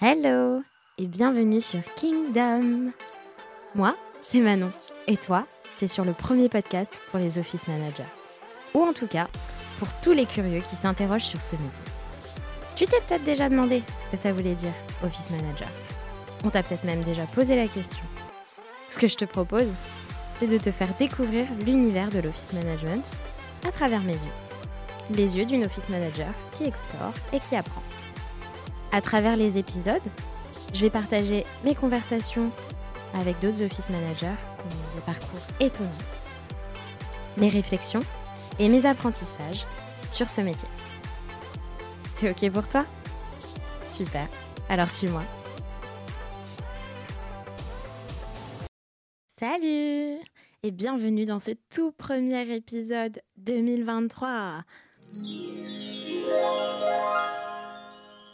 Hello et bienvenue sur Kingdom. Moi, c'est Manon. Et toi, t'es sur le premier podcast pour les office managers. Ou en tout cas, pour tous les curieux qui s'interrogent sur ce métier. Tu t'es peut-être déjà demandé ce que ça voulait dire, office manager. On t'a peut-être même déjà posé la question. Ce que je te propose, c'est de te faire découvrir l'univers de l'office management à travers mes yeux. Les yeux d'une office manager qui explore et qui apprend. À travers les épisodes, je vais partager mes conversations avec d'autres office managers qui ont des parcours étonnants, mes réflexions et mes apprentissages sur ce métier. C'est OK pour toi? Super, alors suis-moi. Salut et bienvenue dans ce tout premier épisode 2023.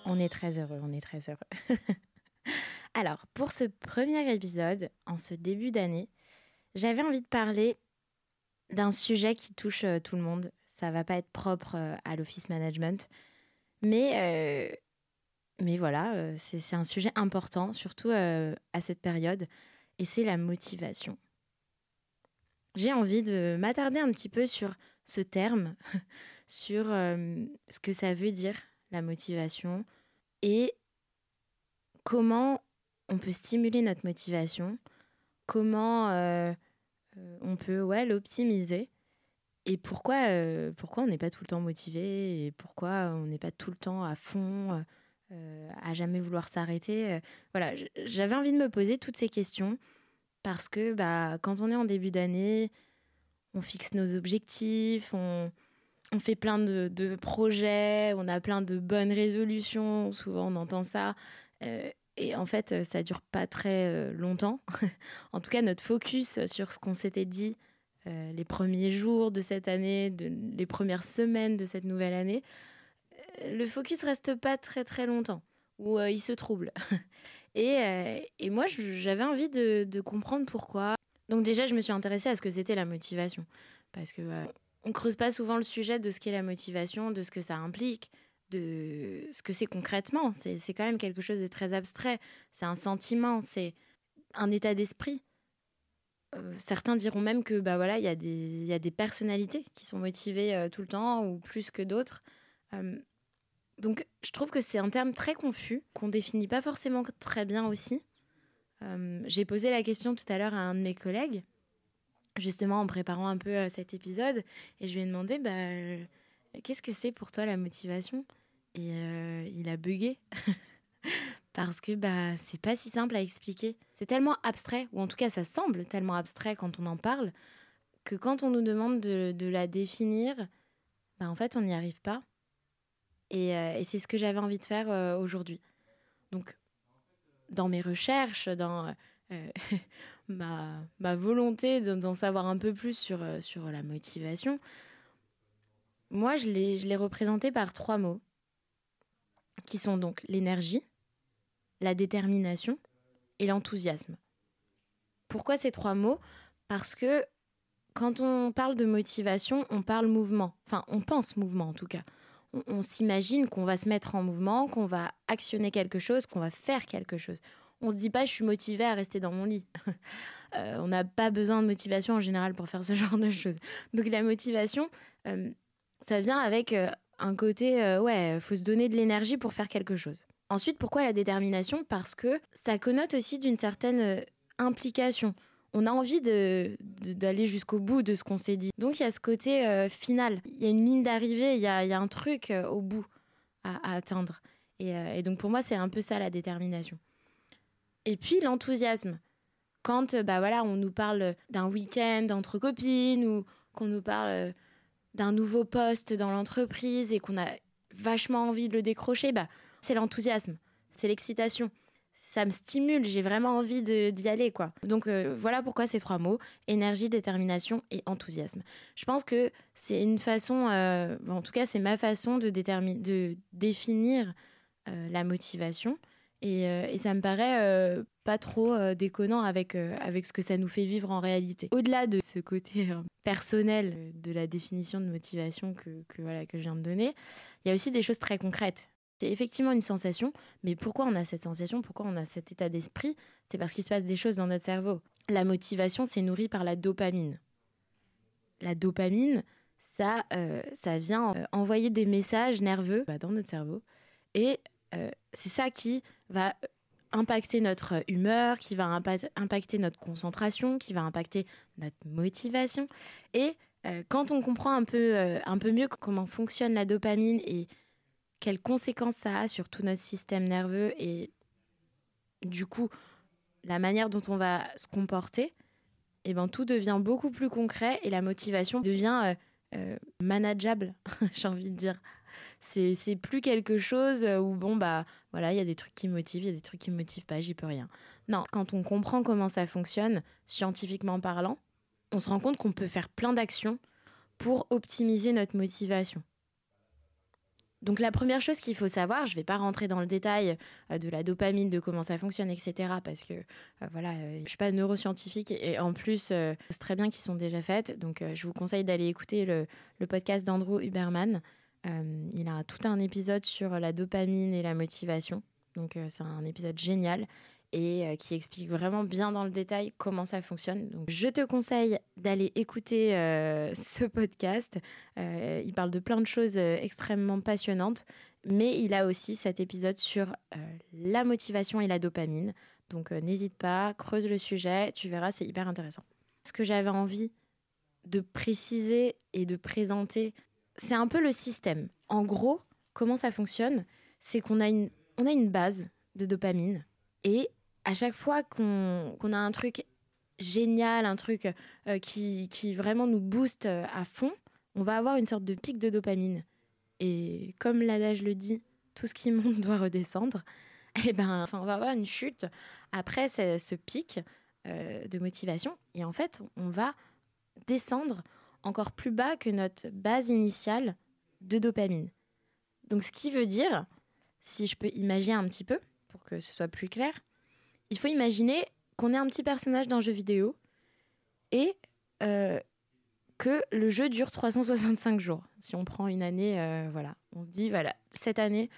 On est très heureux, on est très heureux. Alors, pour ce premier épisode, en ce début d'année, j'avais envie de parler d'un sujet qui touche euh, tout le monde. Ça va pas être propre euh, à l'office management, mais, euh, mais voilà, c'est un sujet important, surtout à cette période, et c'est la motivation. J'ai envie de m'attarder un petit peu sur ce terme, sur ce que ça veut dire, la motivation, et comment on peut stimuler notre motivation, comment euh, euh, on peut ouais, l'optimiser? Et pourquoi, euh, pourquoi on n'est pas tout le temps motivé? Et pourquoi on n'est pas tout le temps à fond, à jamais vouloir s'arrêter? voilà, j'avais envie de me poser toutes ces questions parce que bah, quand on est en début d'année, on fixe nos objectifs, on, on fait plein de, projets, on a plein de bonnes résolutions, souvent on entend ça. Euh, et en fait, ça dure pas très euh, longtemps. en tout cas, notre focus sur ce qu'on s'était dit euh, les premiers jours de cette année, les premières semaines de cette nouvelle année, le focus reste pas très très longtemps, ou il se trouble. et, et, moi, j'avais envie de, comprendre pourquoi. Donc déjà, je me suis intéressée à ce que c'était la motivation. Parce que on creuse pas souvent le sujet de ce qu'est la motivation, de ce que ça implique, de ce que c'est concrètement. C'est quand même quelque chose de très abstrait. C'est un sentiment, c'est un état d'esprit. Euh, certains diront même que bah voilà, il y, a des, y a des personnalités qui sont motivées euh, tout le temps ou plus que d'autres. Euh, donc je trouve que c'est un terme très confus qu'on définit pas forcément très bien aussi. J'ai posé la question tout à l'heure à un de mes collègues justement en préparant un peu euh, cet épisode et je lui ai demandé bah, euh, qu'est-ce que c'est pour toi la motivation? Et euh, il a bugué. Parce que bah c'est pas si simple à expliquer. C'est tellement abstrait ou en tout cas ça semble tellement abstrait quand on en parle que quand on nous demande de, de la définir bah en fait on n'y arrive pas. Et, et c'est ce que j'avais envie de faire aujourd'hui. Donc dans mes recherches dans ma, volonté d'en savoir un peu plus sur, euh, sur la motivation, moi, je l'ai représenté par trois mots, qui sont donc l'énergie, la détermination et l'enthousiasme. Pourquoi ces trois mots? Parce que quand on parle de motivation, on parle mouvement. Enfin, on pense mouvement en tout cas. on s'imagine qu'on va se mettre en mouvement, qu'on va actionner quelque chose, qu'on va faire quelque chose on se dit pas je suis motivé à rester dans mon lit. Euh, on n'a pas besoin de motivation en général pour faire ce genre de choses. Donc la motivation, euh, ça vient avec euh, un côté ouais, faut se donner de l'énergie pour faire quelque chose. Ensuite, pourquoi la détermination? Parce que ça connote aussi d'une certaine implication. On a envie d'aller jusqu'au bout de ce qu'on s'est dit. Donc il y a ce côté final. Il y a une ligne d'arrivée, il y a, un truc au bout à, atteindre. et donc pour moi, c'est un peu ça la détermination. Et puis l'enthousiasme. Quand euh, bah voilà, on nous parle d'un week-end entre copines ou qu'on nous parle euh, d'un nouveau poste dans l'entreprise et qu'on a vachement envie de le décrocher, bah, c'est l'enthousiasme, c'est l'excitation. Ça me stimule, j'ai vraiment envie d'y aller. quoi. Donc euh, voilà pourquoi ces trois mots, énergie, détermination et enthousiasme. Je pense que c'est une façon, en tout cas c'est ma façon de, de définir la motivation. Euh, et, ça me paraît euh, pas trop euh, déconnant avec, avec ce que ça nous fait vivre en réalité. Au-delà de ce côté personnel de la définition de motivation que, que, voilà, que je viens de donner, il y a aussi des choses très concrètes. C'est effectivement une sensation, mais pourquoi on a cette sensation? Pourquoi on a cet état d'esprit? C'est parce qu'il se passe des choses dans notre cerveau. La motivation, c'est nourri par la dopamine. La dopamine, ça, ça vient envoyer des messages nerveux bah, dans notre cerveau. Et c'est ça qui va impacter notre humeur, qui va impacter notre concentration, qui va impacter notre motivation. Et quand on comprend un peu, un peu mieux comment fonctionne la dopamine et quelles conséquences ça a sur tout notre système nerveux et du coup la manière dont on va se comporter, et eh ben, tout devient beaucoup plus concret et la motivation devient euh, euh, manageable, j'ai envie de dire. C'est, plus quelque chose où, bon, bah voilà, il y a des trucs qui motivent, il y a des trucs qui me motivent pas, j'y peux rien. Non, quand on comprend comment ça fonctionne, scientifiquement parlant, on se rend compte qu'on peut faire plein d'actions pour optimiser notre motivation. Donc la première chose qu'il faut savoir, je ne vais pas rentrer dans le détail euh, de la dopamine, de comment ça fonctionne, etc. Parce que euh, voilà, euh, je suis pas neuroscientifique et, en plus, c'est très bien qu'ils sont déjà faites. Donc je vous conseille d'aller écouter le, le podcast d'Andrew Huberman. Il a tout un épisode sur la dopamine et la motivation. Donc c'est un épisode génial et euh, qui explique vraiment bien dans le détail comment ça fonctionne. Je te conseille d'aller écouter euh, ce podcast. Euh, il parle de plein de choses extrêmement passionnantes, mais il a aussi cet épisode sur la motivation et la dopamine. Donc, n'hésite pas, creuse le sujet, tu verras, c'est hyper intéressant. Ce que j'avais envie de préciser et de présenter, c'est un peu le système. En gros, comment ça fonctionne C'est qu'on a une, a une base de dopamine et à chaque fois qu'on a un truc génial, un truc euh, qui, qui, vraiment nous booste euh, à fond, on va avoir une sorte de pic de dopamine. Et comme l'adage le dit, tout ce qui monte doit redescendre. Et eh ben, on va avoir une chute après ce, pic euh, de motivation. Et en fait, on va descendre encore plus bas que notre base initiale de dopamine. Donc, ce qui veut dire, si je peux imaginer un petit peu, pour que ce soit plus clair, il faut imaginer qu'on est un petit personnage d'un jeu vidéo et euh, que le jeu dure 365 jours. Si on prend une année, euh, voilà, on se dit, voilà, cette année,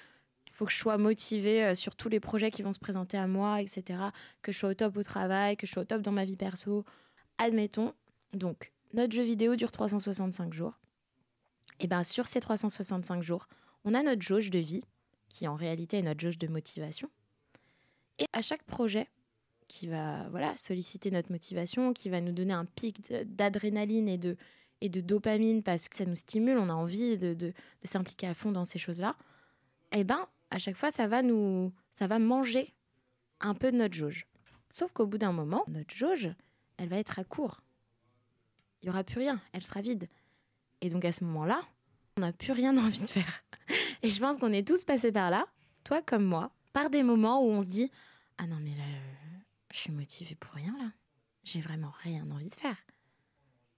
il faut que je sois motivée euh, sur tous les projets qui vont se présenter à moi, etc. Que je sois au top au travail, que je sois au top dans ma vie perso. Admettons, donc, notre jeu vidéo dure 365 jours. Et bien, sur ces 365 jours, on a notre jauge de vie, qui en réalité est notre jauge de motivation. Et à chaque projet qui va voilà, solliciter notre motivation, qui va nous donner un pic d'adrénaline et de, et de dopamine parce que ça nous stimule, on a envie de, de, s'impliquer à fond dans ces choses-là, eh ben, à chaque fois, ça va nous, ça va manger un peu de notre jauge. Sauf qu'au bout d'un moment, notre jauge, elle va être à court. Il n'y aura plus rien, elle sera vide. Et donc à ce moment-là, on n'a plus rien envie de faire. Et je pense qu'on est tous passés par là, toi comme moi, par des moments où on se dit Ah non, mais là, je suis motivée pour rien là. J'ai vraiment rien envie de faire.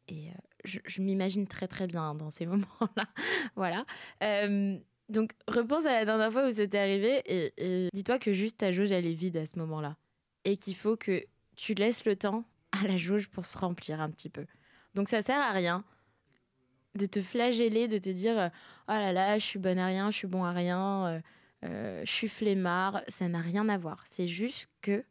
Et euh, je, m'imagine très très bien dans ces moments-là. voilà. Euh, donc repense à la dernière fois où c'était arrivé et, dis-toi que juste ta jauge elle est vide à ce moment-là. Et qu'il faut que tu laisses le temps à la jauge pour se remplir un petit peu. Donc ça sert à rien de te flageller, de te dire oh là là, je suis bonne à rien, je suis bon à rien, euh, je suis flemmard, ça n'a rien à voir. C'est juste que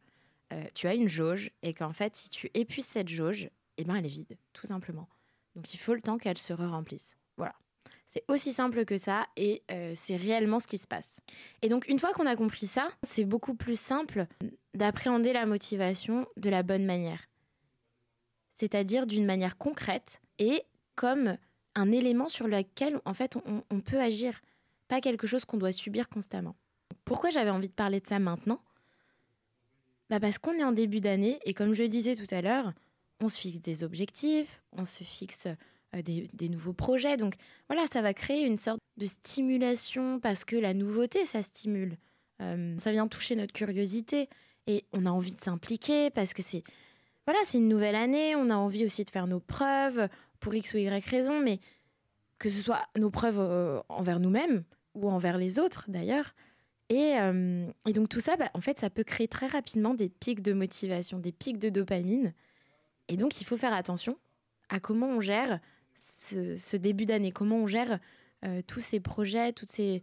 euh, tu as une jauge et qu'en fait, si tu épuises cette jauge, eh ben, elle est vide, tout simplement. Donc il faut le temps qu'elle se remplisse. Voilà. C'est aussi simple que ça et euh, c'est réellement ce qui se passe. Et donc une fois qu'on a compris ça, c'est beaucoup plus simple d'appréhender la motivation de la bonne manière. C'est-à-dire d'une manière concrète et comme un élément sur lequel en fait on peut agir pas quelque chose qu'on doit subir constamment. Pourquoi j'avais envie de parler de ça maintenant? Bah Parce qu'on est en début d'année et comme je disais tout à l'heure, on se fixe des objectifs, on se fixe euh, des, nouveaux projets. Donc voilà, ça va créer une sorte de stimulation parce que la nouveauté, ça stimule. Euh, ça vient toucher notre curiosité et on a envie de s'impliquer parce que c'est voilà, c'est une nouvelle année, on a envie aussi de faire nos preuves pour X ou Y raison, mais que ce soit nos preuves euh, envers nous-mêmes, ou envers les autres d'ailleurs. Et, euh, donc tout ça, bah, en fait, ça peut créer très rapidement des pics de motivation, des pics de dopamine. Et donc il faut faire attention à comment on gère ce, début d'année, comment on gère euh, tous ces projets, toutes ces,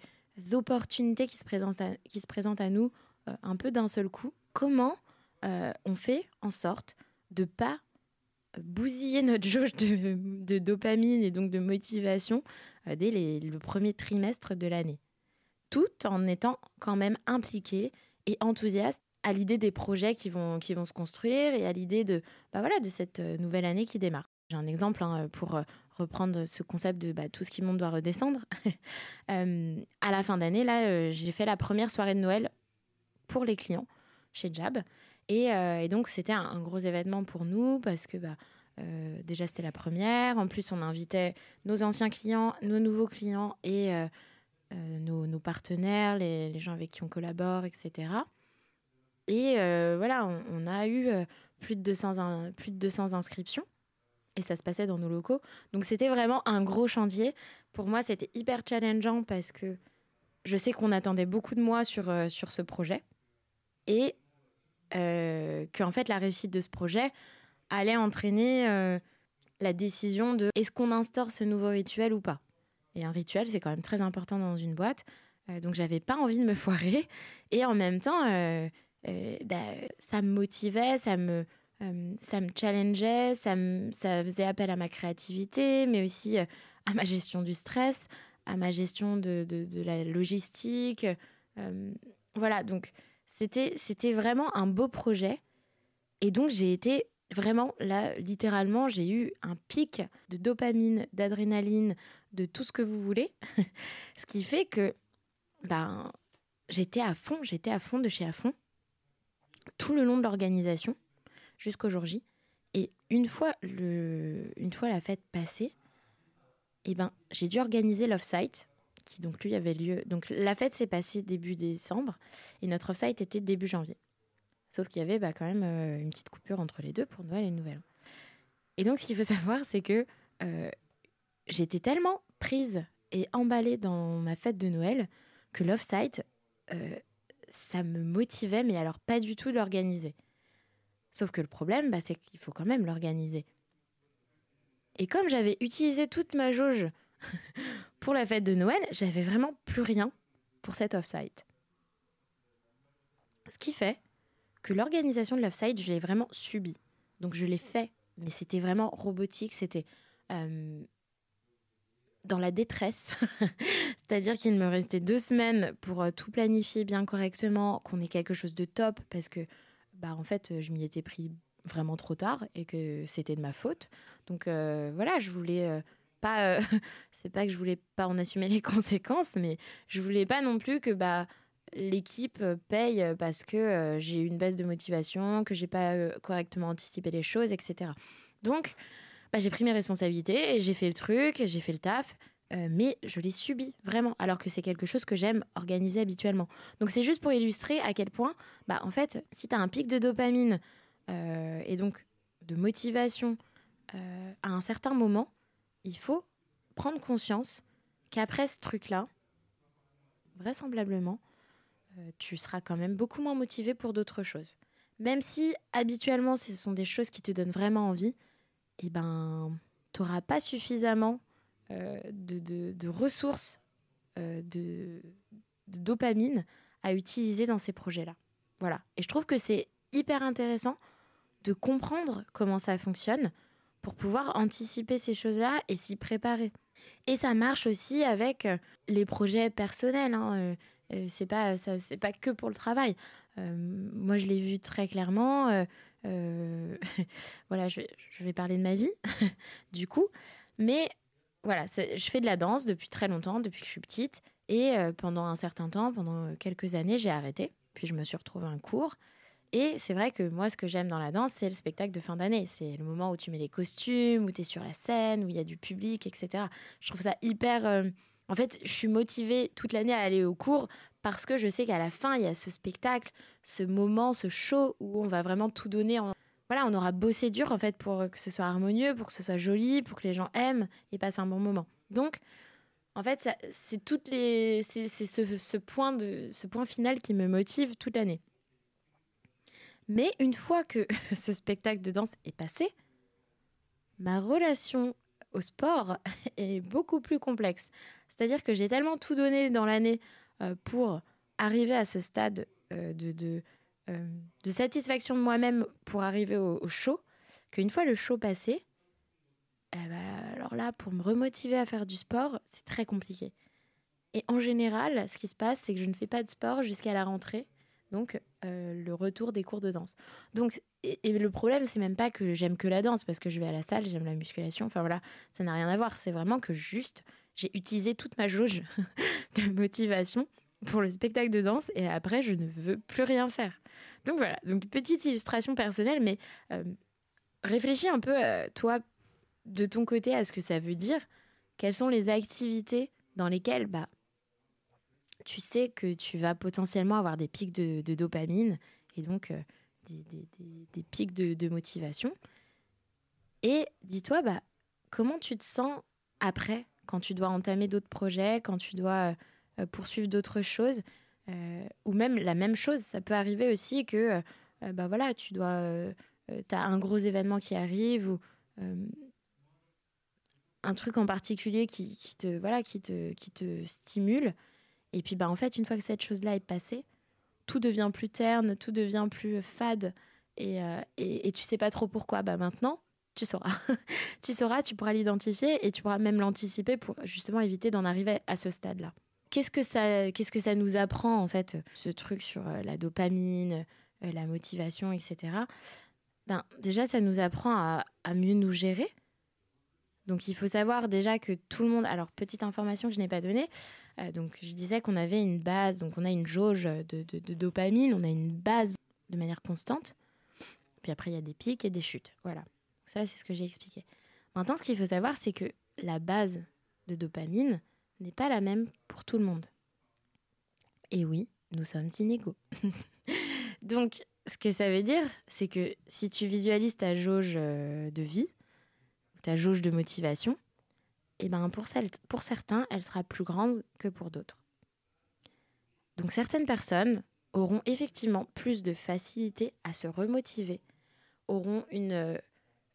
opportunités qui se présentent à, qui se présentent à nous un peu d'un seul coup, comment on fait en sorte de pas bousiller notre jauge de, dopamine et donc de motivation euh, dès le premier trimestre de l'année, tout en étant quand même impliqué et enthousiaste à l'idée des projets qui vont, qui vont se construire et à l'idée de, bah voilà, de cette nouvelle année qui démarre. J'ai un exemple hein, pour reprendre ce concept de bah, tout ce qui monte doit redescendre. à la fin d'année, là, j'ai fait la première soirée de Noël pour les clients chez Jab. Et, euh, donc, c'était un, gros événement pour nous parce que bah, euh, déjà, c'était la première. En plus, on invitait nos anciens clients, nos nouveaux clients et euh, nos, partenaires, les, gens avec qui on collabore, etc. Et voilà, on, a eu plus de, 200, plus de 200 inscriptions. Et ça se passait dans nos locaux. Donc, c'était vraiment un gros chantier. Pour moi, c'était hyper challengeant parce que je sais qu'on attendait beaucoup de moi sur, sur ce projet et euh, qu'en fait la réussite de ce projet allait entraîner euh, la décision de est-ce qu'on instaure ce nouveau rituel ou pas. Et un rituel, c'est quand même très important dans une boîte. Euh, donc j'avais pas envie de me foirer. Et en même temps, bah, ça me motivait, ça me, ça me challengeait, ça, ça faisait appel à ma créativité, mais aussi à ma gestion du stress, à ma gestion de, de, de la logistique. voilà, donc c'était, c'était vraiment un beau projet. Et donc, j'ai été vraiment, là, littéralement, j'ai eu un pic de dopamine, d'adrénaline, de tout ce que vous voulez. ce qui fait que ben, j'étais à fond, j'étais à fond de chez à fond, tout le long de l'organisation, jusqu'au jour J. Et une fois, le, une fois la fête passée, eh ben, j'ai dû organiser l'off-site qui donc lui avait lieu. Donc la fête s'est passée début décembre et notre off-site était début janvier. Sauf qu'il y avait bah, quand même euh, une petite coupure entre les deux pour Noël et Nouvel An. Et donc ce qu'il faut savoir, c'est que euh, j'étais tellement prise et emballée dans ma fête de Noël que l'off-site, euh, ça me motivait, mais alors pas du tout de l'organiser. Sauf que le problème, bah, c'est qu'il faut quand même l'organiser. Et comme j'avais utilisé toute ma jauge pour la fête de Noël, j'avais vraiment plus rien pour cet off-site. Ce qui fait que l'organisation de l'off-site, je l'ai vraiment subi. Donc je l'ai fait, mais c'était vraiment robotique, c'était euh, dans la détresse. C'est-à-dire qu'il me restait deux semaines pour euh, tout planifier bien correctement, qu'on ait quelque chose de top, parce que bah, en fait, je m'y étais pris vraiment trop tard et que c'était de ma faute. Donc euh, voilà, je voulais pas, euh, c'est pas que je voulais pas en assumer les conséquences, mais je voulais pas non plus que bah l'équipe paye parce que euh, j'ai eu une baisse de motivation, que j'ai pas euh, correctement anticipé les choses, etc. Donc, bah, j'ai pris mes responsabilités et j'ai fait le truc, j'ai fait le taf. mais je l'ai subi vraiment, alors que c'est quelque chose que j'aime organiser habituellement. Donc c'est juste pour illustrer à quel point, bah, en fait, si tu as un pic de dopamine et donc de motivation à un certain moment, il faut prendre conscience qu'après ce truc-là, vraisemblablement, euh, tu seras quand même beaucoup moins motivé pour d'autres choses. Même si habituellement ce sont des choses qui te donnent vraiment envie, eh ben, tu n'auras pas suffisamment euh, de, ressources euh, de, de dopamine à utiliser dans ces projets-là. Voilà. Et je trouve que c'est hyper intéressant de comprendre comment ça fonctionne pour pouvoir anticiper ces choses-là et s'y préparer. Et ça marche aussi avec euh, les projets personnels. Hein. Euh, euh, c'est pas c'est pas que pour le travail. moi, je l'ai vu très clairement. voilà, je vais, je vais parler de ma vie, du coup. Mais voilà, je fais de la danse depuis très longtemps, depuis que je suis petite. Et pendant un certain temps, pendant quelques années, j'ai arrêté. Puis je me suis retrouvée un cours. Et c'est vrai que moi, ce que j'aime dans la danse, c'est le spectacle de fin d'année. C'est le moment où tu mets les costumes, où tu es sur la scène, où il y a du public, etc. Je trouve ça hyper... Euh, en fait, je suis motivée toute l'année à aller au cours parce que je sais qu'à la fin, il y a ce spectacle, ce moment, ce show où on va vraiment tout donner. Voilà, on aura bossé dur en fait pour que ce soit harmonieux, pour que ce soit joli, pour que les gens aiment et passent un bon moment. Donc, en fait, c'est toutes les, c'est ce, ce, point de, ce point final qui me motive toute l'année. Mais une fois que ce spectacle de danse est passé, ma relation au sport est beaucoup plus complexe. C'est-à-dire que j'ai tellement tout donné dans l'année pour arriver à ce stade de, de, de, satisfaction de moi-même pour arriver au, au show, qu'une fois le show passé, eh ben, alors là, pour me remotiver à faire du sport, c'est très compliqué. Et en général, ce qui se passe, c'est que je ne fais pas de sport jusqu'à la rentrée, donc euh, le retour des cours de danse. Donc, et, le problème, c'est même pas que j'aime que la danse, parce que je vais à la salle, j'aime la musculation, enfin voilà, ça n'a rien à voir. C'est vraiment que juste, j'ai utilisé toute ma jauge de motivation pour le spectacle de danse, et après, je ne veux plus rien faire. Donc voilà, donc petite illustration personnelle, mais euh, réfléchis un peu, euh, toi, de ton côté à ce que ça veut dire. Quelles sont les activités dans lesquelles bah, tu sais que tu vas potentiellement avoir des pics de, dopamine et donc euh, des, pics de, motivation. Et dis-toi, bah, comment tu te sens après, quand tu dois entamer d'autres projets, quand tu dois euh, euh, poursuivre d'autres choses, ou même la même chose, ça peut arriver aussi que bah voilà, tu dois, as un gros événement qui arrive ou un truc en particulier qui, te voilà qui te qui te stimule et puis bah en fait une fois que cette chose là est passée tout devient plus terne tout devient plus fade et, euh, et, tu sais pas trop pourquoi bah maintenant tu sauras tu sauras tu pourras l'identifier et tu pourras même l'anticiper pour justement éviter d'en arriver à ce stade là qu'est-ce que ça qu'est-ce que ça nous apprend en fait ce truc sur euh, la dopamine euh, la motivation etc ben déjà ça nous apprend à, à mieux nous gérer donc il faut savoir déjà que tout le monde. Alors petite information que je n'ai pas donnée. Euh, donc je disais qu'on avait une base, donc on a une jauge de, dopamine, on a une base de manière constante. Puis après il y a des pics et des chutes. Voilà. Ça c'est ce que j'ai expliqué. Maintenant ce qu'il faut savoir c'est que la base de dopamine n'est pas la même pour tout le monde. Et oui, nous sommes inégaux. donc ce que ça veut dire, c'est que si tu visualises ta jauge euh, de vie, ta jauge de motivation, et eh ben pour, pour certains, elle sera plus grande que pour d'autres. Donc certaines personnes auront effectivement plus de facilité à se remotiver, auront une, euh,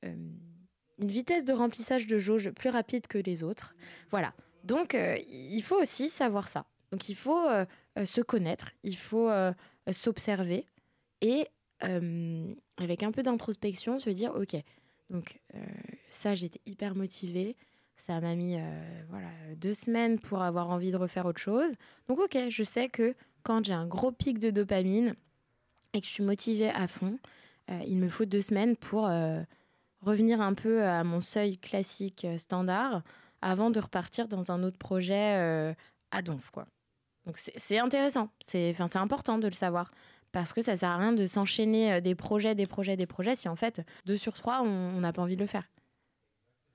une vitesse de remplissage de jauge plus rapide que les autres. Voilà. Donc euh, il faut aussi savoir ça. Donc il faut euh, se connaître, il faut s'observer et avec un peu d'introspection se dire ok, donc euh, ça, j'étais hyper motivée. Ça m'a mis euh, voilà, deux semaines pour avoir envie de refaire autre chose. Donc ok, je sais que quand j'ai un gros pic de dopamine et que je suis motivée à fond, euh, il me faut deux semaines pour revenir un peu à mon seuil classique standard avant de repartir dans un autre projet à donf. Quoi. Donc c'est intéressant, c'est important de le savoir parce que ça sert à rien de s'enchaîner euh, des projets, des projets, des projets si en fait, deux sur trois, on n'a pas envie de le faire.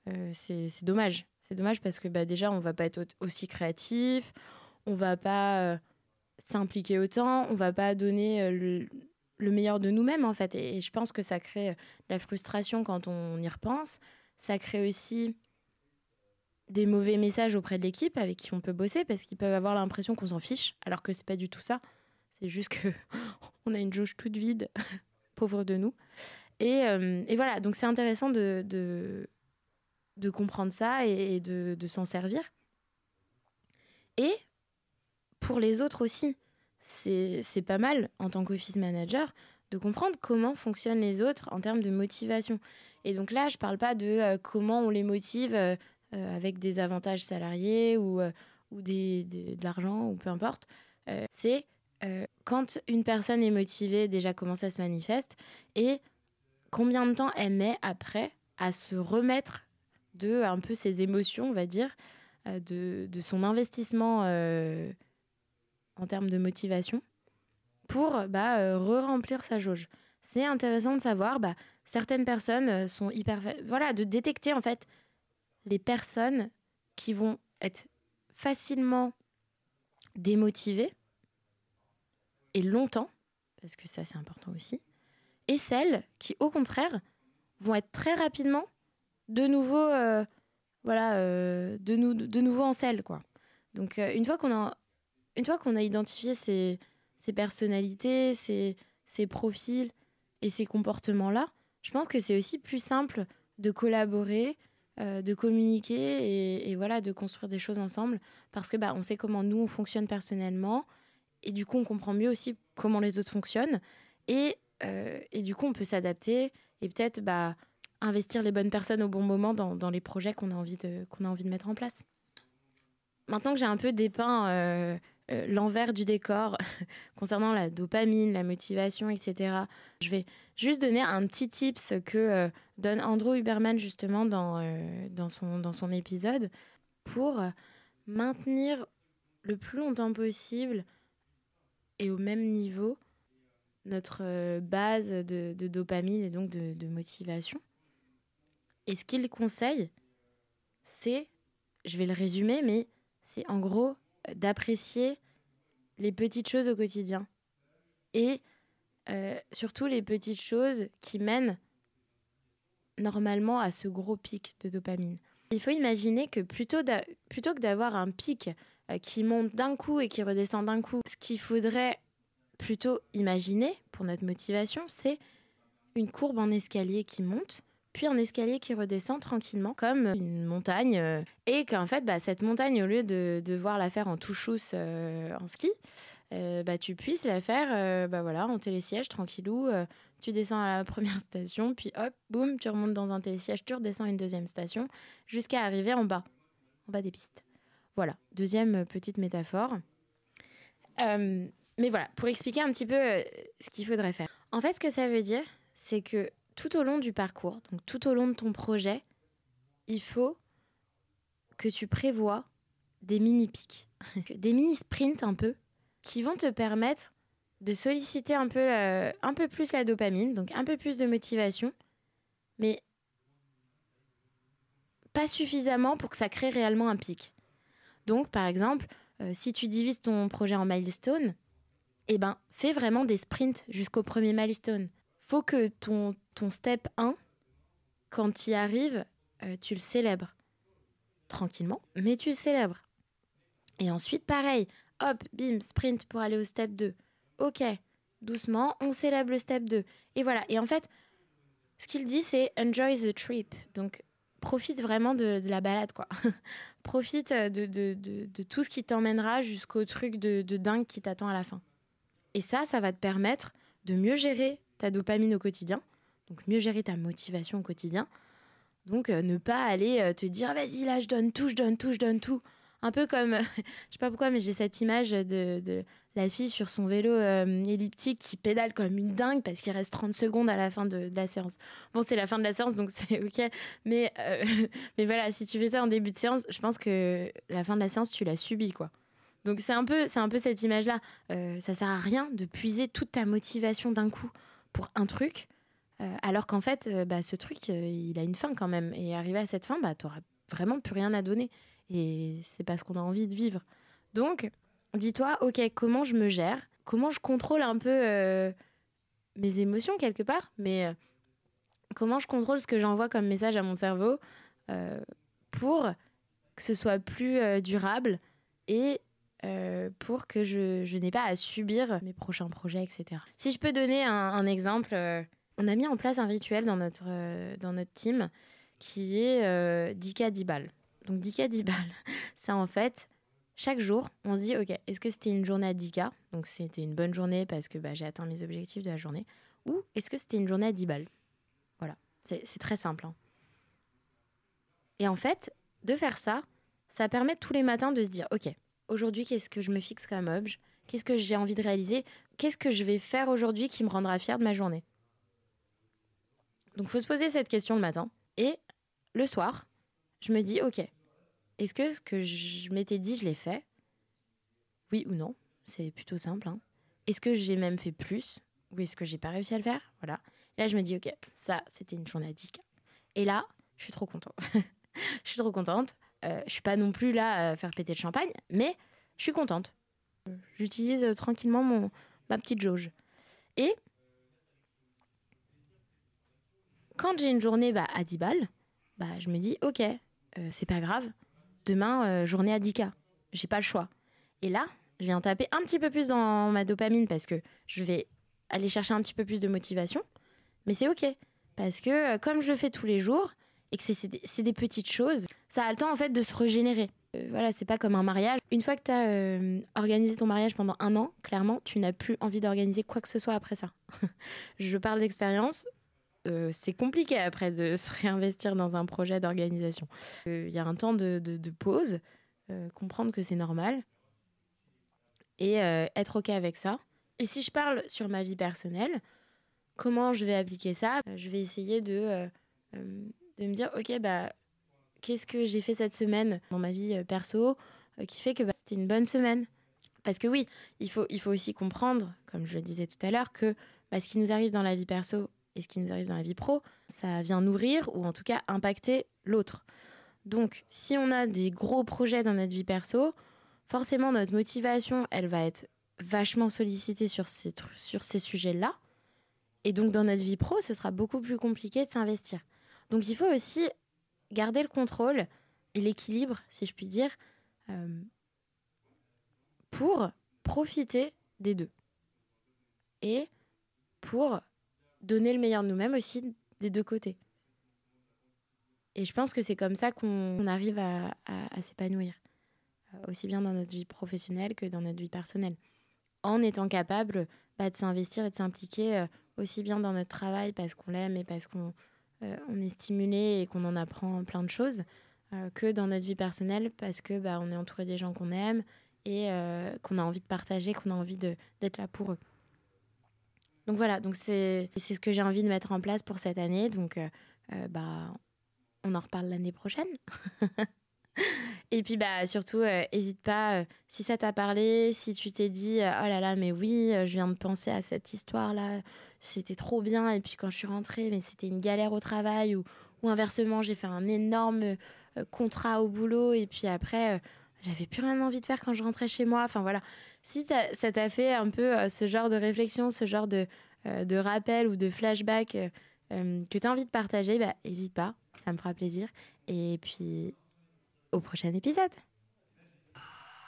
Euh, c'est dommage. C'est dommage parce que bah, déjà, on va pas être aussi créatif, on va pas euh, s'impliquer autant, on va pas donner le, meilleur de nous-mêmes en fait. Et, je pense que ça crée la frustration quand on y repense. Ça crée aussi des mauvais messages auprès de l'équipe avec qui on peut bosser parce qu'ils peuvent avoir l'impression qu'on s'en fiche alors que c'est pas du tout ça. C'est juste que on a une jauge toute vide, pauvre de nous. Et, euh, et voilà, donc c'est intéressant de, de, comprendre ça et, de, s'en servir. Et pour les autres aussi, c'est pas mal en tant qu'office manager de comprendre comment fonctionnent les autres en termes de motivation. Et donc là, je parle pas de euh, comment on les motive euh, avec des avantages salariés ou, ou des, de l'argent ou peu importe. c'est euh, quand une personne est motivée, déjà comment ça se manifeste et combien de temps elle met après à se remettre de un peu ses émotions, on va dire, euh, de, de, son investissement euh, en termes de motivation pour bah, re-remplir sa jauge. C'est intéressant de savoir, bah, certaines personnes sont hyper... Voilà, de détecter en fait les personnes qui vont être facilement démotivées et longtemps, parce que ça c'est important aussi, et celles qui au contraire vont être très rapidement de nouveau, euh, voilà, euh, de, nouveau en selle quoi. Donc euh, une fois qu'on a, une fois qu'on a identifié ces, ces personnalités, ces, ces profils et ces comportements là, je pense que c'est aussi plus simple de collaborer, de communiquer et, voilà, de construire des choses ensemble parce que bah, on sait comment nous on fonctionne personnellement et du coup on comprend mieux aussi comment les autres fonctionnent et, et du coup on peut s'adapter et peut-être bah, investir les bonnes personnes au bon moment dans, les projets qu'on a, envie de, a envie de mettre en place. Maintenant que j'ai un peu dépeint euh, euh, l'envers du décor concernant la dopamine, la motivation, etc., je vais juste donner un petit tips que euh, donne Andrew Huberman justement dans, dans, son, dans son épisode pour maintenir le plus longtemps possible et au même niveau notre base de, dopamine et donc de motivation. Et ce qu'il conseille, c'est, je vais le résumer, mais c'est en gros d'apprécier les petites choses au quotidien. Et euh, surtout les petites choses qui mènent normalement à ce gros pic de dopamine. Il faut imaginer que plutôt, que d'avoir un pic euh, qui monte d'un coup et qui redescend d'un coup, ce qu'il faudrait plutôt imaginer pour notre motivation, c'est une courbe en escalier qui monte puis un escalier qui redescend tranquillement comme une montagne. Euh, et qu'en fait, bah, cette montagne, au lieu de devoir la faire en touchous euh, en ski, euh, bah, tu puisses la faire bah, voilà, en télésiège, tranquillou. tu descends à la première station, puis hop, boum, tu remontes dans un télésiège, tu redescends à une deuxième station, jusqu'à arriver en bas, en bas des pistes. Voilà, deuxième petite métaphore. mais voilà, pour expliquer un petit peu ce qu'il faudrait faire. En fait, ce que ça veut dire, c'est que tout au long du parcours, donc tout au long de ton projet, il faut que tu prévois des mini-pics, des mini-sprints un peu, qui vont te permettre de solliciter un peu, un peu plus la dopamine, donc un peu plus de motivation, mais pas suffisamment pour que ça crée réellement un pic. Donc, par exemple, euh, si tu divises ton projet en milestones, eh ben, fais vraiment des sprints jusqu'au premier milestone faut que ton, ton step 1, quand tu y arrives, euh, tu le célèbres. Tranquillement, mais tu le célèbres. Et ensuite, pareil, hop, bim, sprint pour aller au step 2. Ok, doucement, on célèbre le step 2. Et voilà. Et en fait, ce qu'il dit, c'est enjoy the trip. Donc, profite vraiment de, la balade, quoi. profite de, de, de, tout ce qui t'emmènera jusqu'au truc de, dingue qui t'attend à la fin. Et ça, ça va te permettre de mieux gérer ta dopamine au quotidien, donc mieux gérer ta motivation au quotidien. Donc euh, ne pas aller euh, te dire vas-y là je donne tout, je donne tout, je donne tout. Un peu comme, je sais pas pourquoi, mais j'ai cette image de, la fille sur son vélo euh, elliptique qui pédale comme une dingue parce qu'il reste 30 secondes à la fin de, la séance. Bon, c'est la fin de la séance, donc c'est ok. Mais, mais voilà, si tu fais ça en début de séance, je pense que la fin de la séance, tu l'as subi, quoi. Donc c'est un peu, c'est un peu cette image-là. ça sert à rien de puiser toute ta motivation d'un coup pour un truc, euh, alors qu'en fait, euh, bah, ce truc, euh, il a une fin quand même. Et arrivé à cette fin, bah, tu n'auras vraiment plus rien à donner. Et c'est pas ce qu'on a envie de vivre. Donc, dis-toi, ok, comment je me gère? Comment je contrôle un peu mes émotions quelque part? Mais comment je contrôle ce que j'envoie comme message à mon cerveau pour que ce soit plus durable et euh, pour que je, je n'ai pas à subir mes prochains projets, etc. Si je peux donner un, exemple, euh, on a mis en place un rituel dans notre, euh, dans notre team qui est Dika Dibal. Donc Dika Dibal, c'est en fait chaque jour, on se dit, OK, est-ce que c'était une journée à Dika? Donc c'était une bonne journée parce que bah, j'ai atteint mes objectifs de la journée. Ou est-ce que c'était une journée à 10 balles Voilà, c'est très simple. Hein. Et en fait, de faire ça, ça permet tous les matins de se dire, OK, aujourd'hui, qu'est-ce que je me fixe comme objet? Qu'est-ce que j'ai envie de réaliser? Qu'est-ce que je vais faire aujourd'hui qui me rendra fière de ma journée? Donc, faut se poser cette question le matin. Et le soir, je me dis, OK, est-ce que ce que je m'étais dit, je l'ai fait? Oui ou non? C'est plutôt simple. Hein. est-ce que j'ai même fait plus? Ou est-ce que j'ai pas réussi à le faire? Voilà. Là, je me dis, OK, ça, c'était une journée 10 Et là, je suis trop contente. je suis trop contente. Euh, je suis pas non plus là à faire péter le champagne, mais je suis contente. J'utilise euh, tranquillement mon, ma petite jauge. Et quand j'ai une journée bah, à 10 balles, bah, je me dis, ok, euh, c'est pas grave, demain, journée à 10K. J'ai pas le choix. Et là, je viens taper un petit peu plus dans ma dopamine parce que je vais aller chercher un petit peu plus de motivation. Mais c'est ok. Parce que comme je le fais tous les jours, et que c'est des, petites choses, ça a le temps en fait de se régénérer. Euh, voilà, c'est pas comme un mariage. Une fois que tu as euh, organisé ton mariage pendant un an, clairement, tu n'as plus envie d'organiser quoi que ce soit après ça. je parle d'expérience. Euh, c'est compliqué après de se réinvestir dans un projet d'organisation. Il y a un temps de, de pause, comprendre que c'est normal et être OK avec ça. Et si je parle sur ma vie personnelle, comment je vais appliquer ça? Je vais essayer de de me dire, ok, bah, qu'est-ce que j'ai fait cette semaine dans ma vie euh, perso euh, qui fait que bah, c'était une bonne semaine Parce que oui, il faut, il faut aussi comprendre, comme je le disais tout à l'heure, que bah, ce qui nous arrive dans la vie perso et ce qui nous arrive dans la vie pro, ça vient nourrir ou en tout cas impacter l'autre. Donc, si on a des gros projets dans notre vie perso, forcément notre motivation, elle va être vachement sollicitée sur ces, sur ces sujets-là. Et donc, dans notre vie pro, ce sera beaucoup plus compliqué de s'investir. Donc il faut aussi garder le contrôle et l'équilibre, si je puis dire, euh, pour profiter des deux. Et pour donner le meilleur de nous-mêmes aussi des deux côtés. Et je pense que c'est comme ça qu'on arrive à, s'épanouir, euh, aussi bien dans notre vie professionnelle que dans notre vie personnelle, en étant capable bah, de s'investir et de s'impliquer euh, aussi bien dans notre travail parce qu'on l'aime et parce qu'on on est stimulé et qu'on en apprend plein de choses euh, que dans notre vie personnelle parce que bah, on est entouré des gens qu'on aime et euh, qu'on a envie de partager, qu'on a envie d'être là pour eux. Donc voilà, donc c'est ce que j'ai envie de mettre en place pour cette année. Donc bah, on en reparle l'année prochaine. Et puis bah surtout, n'hésite pas, si ça t'a parlé, si tu t'es dit, oh là là, mais oui, je viens de penser à cette histoire-là, c'était trop bien. Et puis quand je suis rentrée, mais c'était une galère au travail ou, inversement, j'ai fait un énorme euh, contrat au boulot et puis après, euh, j'avais plus rien envie de faire quand je rentrais chez moi. Enfin voilà, si ça t'a fait un peu euh, ce genre de réflexion, ce genre de, de rappel ou de flashback que tu as envie de partager, bah, n'hésite pas, ça me fera plaisir. Et puis, au prochain épisode.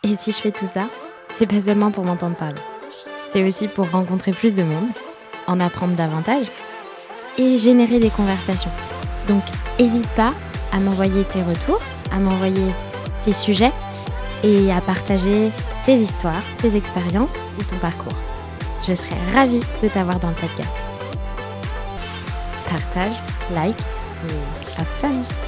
Et si je fais tout ça, c'est pas seulement pour m'entendre parler. C'est aussi pour rencontrer plus de monde en apprendre davantage et générer des conversations. Donc, n'hésite pas à m'envoyer tes retours, à m'envoyer tes sujets et à partager tes histoires, tes expériences ou ton parcours. Je serai ravie de t'avoir dans le podcast. Partage, like et have fun!